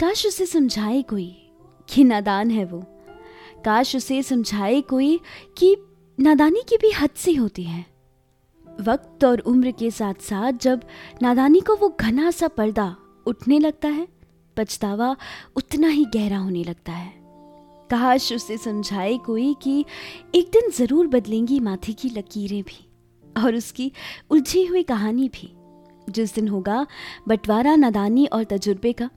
काश उसे समझाए कोई कि नादान है वो। काश उसे समझाए कोई कि नादानी की भी हद से होती है। वक्त और उम्र के साथ साथ जब नादानी को वो घना सा पर्दा उठने लगता है, पछतावा उतना ही गहरा होने लगता है। काश उसे समझाए कोई कि एक दिन ज़रूर बदलेंगी माथे की लकीरें भी और उसकी उलझी हुई कहानी भी। जिस दिन होगा बंटवारा नादानी और तजुर्बे का।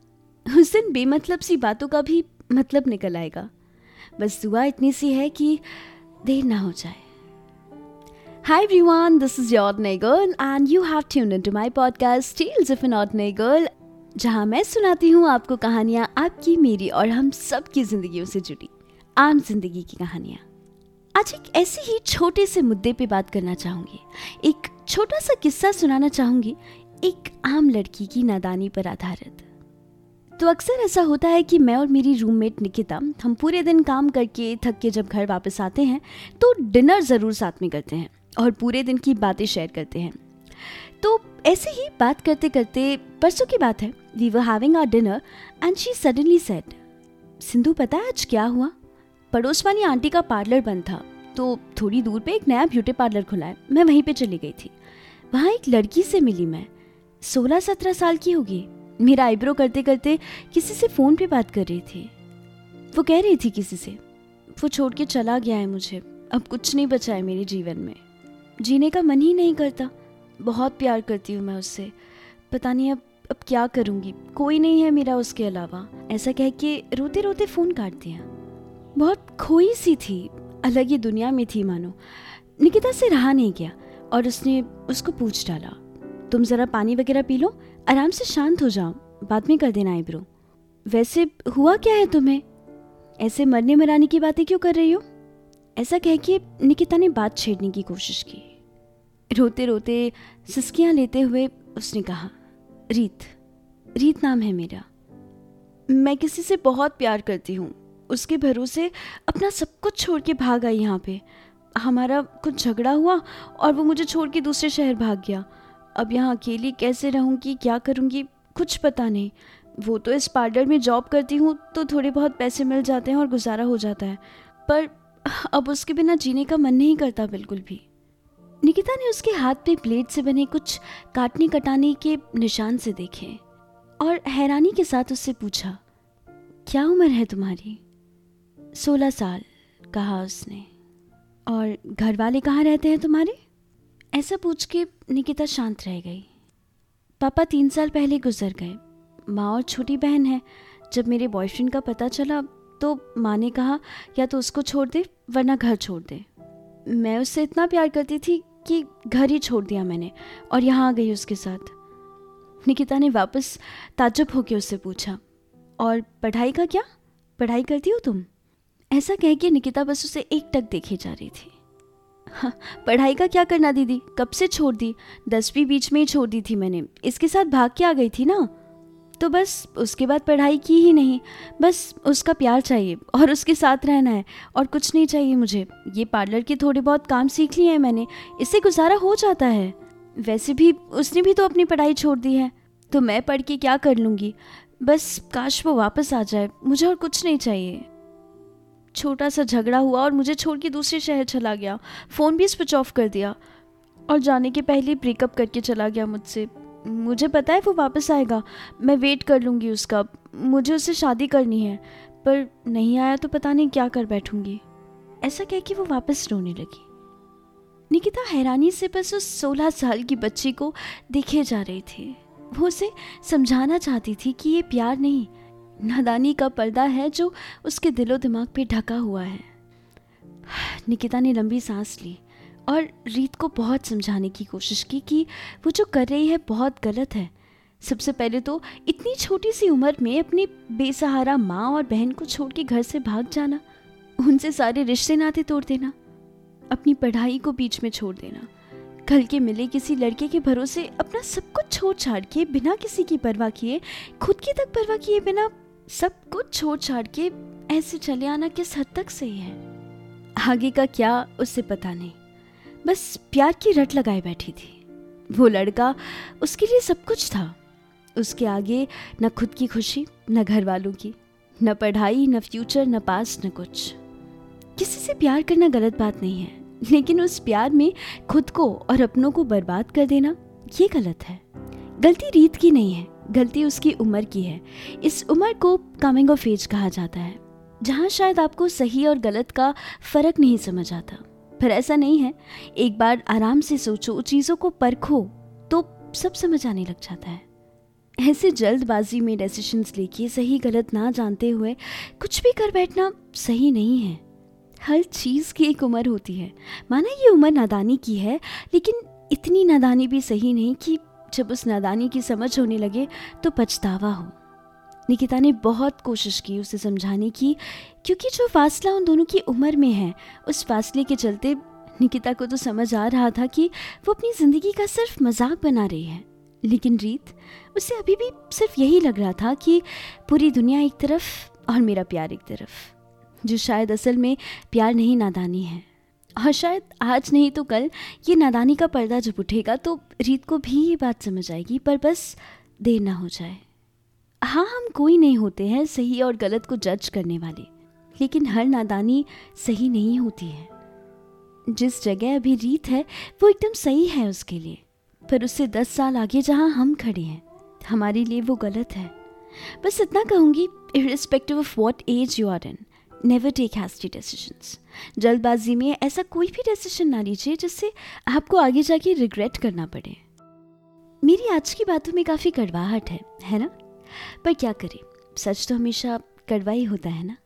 उस दिन बेमतलब सी बातों का भी मतलब निकल आएगा। बस दुआ इतनी सी है कि देर ना हो जाए। Hi everyone, this is your ordinary girl and you have tuned into my podcast Tales of an Ordinary Girl जहाँ मैं सुनाती हूँ आपको कहानियाँ आपकी मेरी और हम सब की जिंदगियों से जुड़ी आम ज़िंदगी की कहानियाँ। आज एक ऐसे ही छोटे से मुद्दे पे बात करना चाहूँगी। एक छोटा सा किस्सा सुनाना चाहूँगी एक आम लड़की की नादानी पर आधारित। तो अक्सर ऐसा होता है कि मैं और मेरी रूममेट निकिता, हम पूरे दिन काम करके थक के जब घर वापस आते हैं तो डिनर ज़रूर साथ में करते हैं और पूरे दिन की बातें शेयर करते हैं। तो ऐसे ही बात करते करते परसों की बात है we were having our dinner and she suddenly said Sindhu, पता है आज क्या हुआ? पड़ोस वाली आंटी का पार्लर बंद था तो थोड़ी दूर पे एक नया ब्यूटी पार्लर खुला है, मैं वहीं पे चली गई थी। वहाँ एक लड़की से मिली मैं, सोलह सत्रह साल की होगी। मेरा आईब्रो करते करते किसी से फ़ोन पे बात कर रही थी। वो कह रही थी किसी से, वो छोड़ के चला गया है मुझे। अब कुछ नहीं बचा है मेरे जीवन में। जीने का मन ही नहीं करता। बहुत प्यार करती हूँ मैं उससे। पता नहीं अब अब क्या करूँगी। कोई नहीं है मेरा उसके अलावा। ऐसा कह के रोते रोते फ़ोन काट दिया। बहुत खोई सी थी। अलग ही दुनिया में थी मानो। निकिता से रहा नहीं गया और उसने उसको पूछ डाला। तुम ज़रा पानी वगैरह पी लो, आराम से शांत हो जाओ। बाद में कर देना आईब्रो। वैसे हुआ क्या है तुम्हें? ऐसे मरने मराने की बातें क्यों कर रही हो? ऐसा कह के निकिता ने बात छेड़ने की कोशिश की। रोते रोते सिसकियाँ लेते हुए उसने कहा, रीत रीत नाम है मेरा। मैं किसी से बहुत प्यार करती हूँ। उसके भरोसे अपना सब कुछ छोड़ के भाग आई यहाँ पे। हमारा कुछ झगड़ा हुआ और वो मुझे छोड़ के दूसरे शहर भाग गया। अब यहाँ अकेली कैसे रहूँगी, क्या करूँगी, कुछ पता नहीं। वो तो इस पार्लर में जॉब करती हूँ तो थोड़े बहुत पैसे मिल जाते हैं और गुजारा हो जाता है। पर अब उसके बिना जीने का मन नहीं करता बिल्कुल भी। निकिता ने उसके हाथ पे प्लेट से बने कुछ काटने कटाने के निशान से देखे और हैरानी के साथ उससे पूछा, क्या उम्र है तुम्हारी? सोलह साल, कहा उसने। और घर वाले कहाँ रहते हैं तुम्हारे? ऐसा पूछ के निकिता शांत रह गई। पापा तीन साल पहले गुजर गए। माँ और छोटी बहन है। जब मेरे बॉयफ्रेंड का पता चला तो माँ ने कहा, या तो उसको छोड़ दे, वरना घर छोड़ दे। मैं उससे इतना प्यार करती थी कि घर ही छोड़ दिया मैंने और यहाँ आ गई उसके साथ। निकिता ने वापस ताजुब होकर उससे पूछा, और पढ़ाई का क्या? पढ़ाई करती हो तुम? ऐसा कह के निकिता बस उसे एक टक देखे जा रही थी। पढ़ाई का क्या करना, दीदी? कब से छोड़ दी? दसवीं बीच में ही छोड़ दी थी मैंने। इसके साथ भाग के आ गई थी ना? तो बस, उसके बाद पढ़ाई की ही नहीं। बस, उसका प्यार चाहिए और उसके साथ रहना है और कुछ नहीं चाहिए मुझे। ये पार्लर के थोड़े बहुत काम सीख लिए हैं मैंने। इससे गुजारा हो जाता है। वैसे भी, उसने भी तो अपनी पढ़ाई छोड़ दी है। तो मैं पढ़ के क्या कर लूँगी? बस, काश वो वापस आ जाए। मुझे और कुछ नहीं चाहिए। छोटा सा झगड़ा हुआ और मुझे छोड़ के दूसरे शहर चला गया। फ़ोन भी स्विच ऑफ़ कर दिया और जाने के पहले ब्रेकअप करके चला गया मुझसे। मुझे पता है वो वापस आएगा। मैं वेट कर लूँगी उसका। मुझे उससे शादी करनी है, पर नहीं आया तो पता नहीं क्या कर बैठूँगी। ऐसा कह के वो वापस रोने लगी। निकिता हैरानी से बस उस सोलह साल की बच्ची को देखे जा रही थी। वो उसे समझाना चाहती थी कि ये प्यार नहीं नादानी का पर्दा है जो उसके दिलो दिमाग पे ढका हुआ है। निकिता ने लंबी सांस ली और रीत को बहुत समझाने की कोशिश की कि वो जो कर रही है बहुत गलत है। सबसे पहले तो इतनी छोटी सी उम्र में अपनी बेसहारा माँ और बहन को छोड़ के घर से भाग जाना, उनसे सारे रिश्ते नाते तोड़ देना, अपनी पढ़ाई को बीच में छोड़ देना, कल के मिले किसी लड़के के भरोसे अपना सब कुछ छोड़ छाड़ के बिना किसी की परवाह किए, खुद की तक परवाह किए, बिना सब कुछ छोड़ छाड़ के ऐसे चले आना किस हद तक सही है? आगे का क्या, उससे पता नहीं। बस प्यार की रट लगाए बैठी थी। वो लड़का उसके लिए सब कुछ था। उसके आगे न खुद की खुशी, न घर वालों की, न पढ़ाई, न फ्यूचर, न पास न कुछ। किसी से प्यार करना गलत बात नहीं है, लेकिन उस प्यार में खुद को और अपनों को बर्बाद कर देना, ये गलत है। गलती रीत की नहीं है। गलती उसकी उम्र की है। इस उम्र को कमिंग ऑफ़ एज कहा जाता है, जहाँ शायद आपको सही और गलत का फ़र्क नहीं समझ आता। पर ऐसा नहीं है। एक बार आराम से सोचो, चीज़ों को परखो तो सब समझ आने लग जाता है। ऐसे जल्दबाजी में डिसीशंस लेके सही गलत ना जानते हुए कुछ भी कर बैठना सही नहीं है। हर चीज़ की एक उम्र होती है। माना ये उम्र नादानी की है, लेकिन इतनी नादानी भी सही नहीं कि जब उस नादानी की समझ होने लगे तो पछतावा हो। निकिता ने बहुत कोशिश की उसे समझाने की, क्योंकि जो फासला उन दोनों की उम्र में है, उस फासले के चलते निकिता को तो समझ आ रहा था कि वो अपनी ज़िंदगी का सिर्फ़ मज़ाक बना रही है। लेकिन रीत, उसे अभी भी सिर्फ़ यही लग रहा था कि पूरी दुनिया एक तरफ़ और मेरा प्यार एक तरफ़, जो शायद असल में प्यार नहीं नादानी है। और शायद आज नहीं तो कल। ये नादानी का पर्दा जब उठेगा तो रीत को भी ये बात समझ आएगी, पर बस देर ना हो जाए। हाँ हम कोई नहीं होते हैं सही और गलत को जज करने वाले, लेकिन हर नादानी सही नहीं होती है। जिस जगह अभी रीत है, वो एकदम सही है उसके लिए। पर उससे दस साल आगे जहाँ हम खड़े हैं, हमारे लिए वो गलत है। बस इतना कहूँगी irrespective of what age you are in never take hasty decisions जल्दबाजी में ऐसा कोई भी डिसीज़न ना लीजिए जिससे आपको आगे जाके रिग्रेट करना पड़े। मेरी आज की बातों में काफ़ी कड़वाहट है है ना? पर क्या करें? सच तो हमेशा कड़वा ही होता है ना?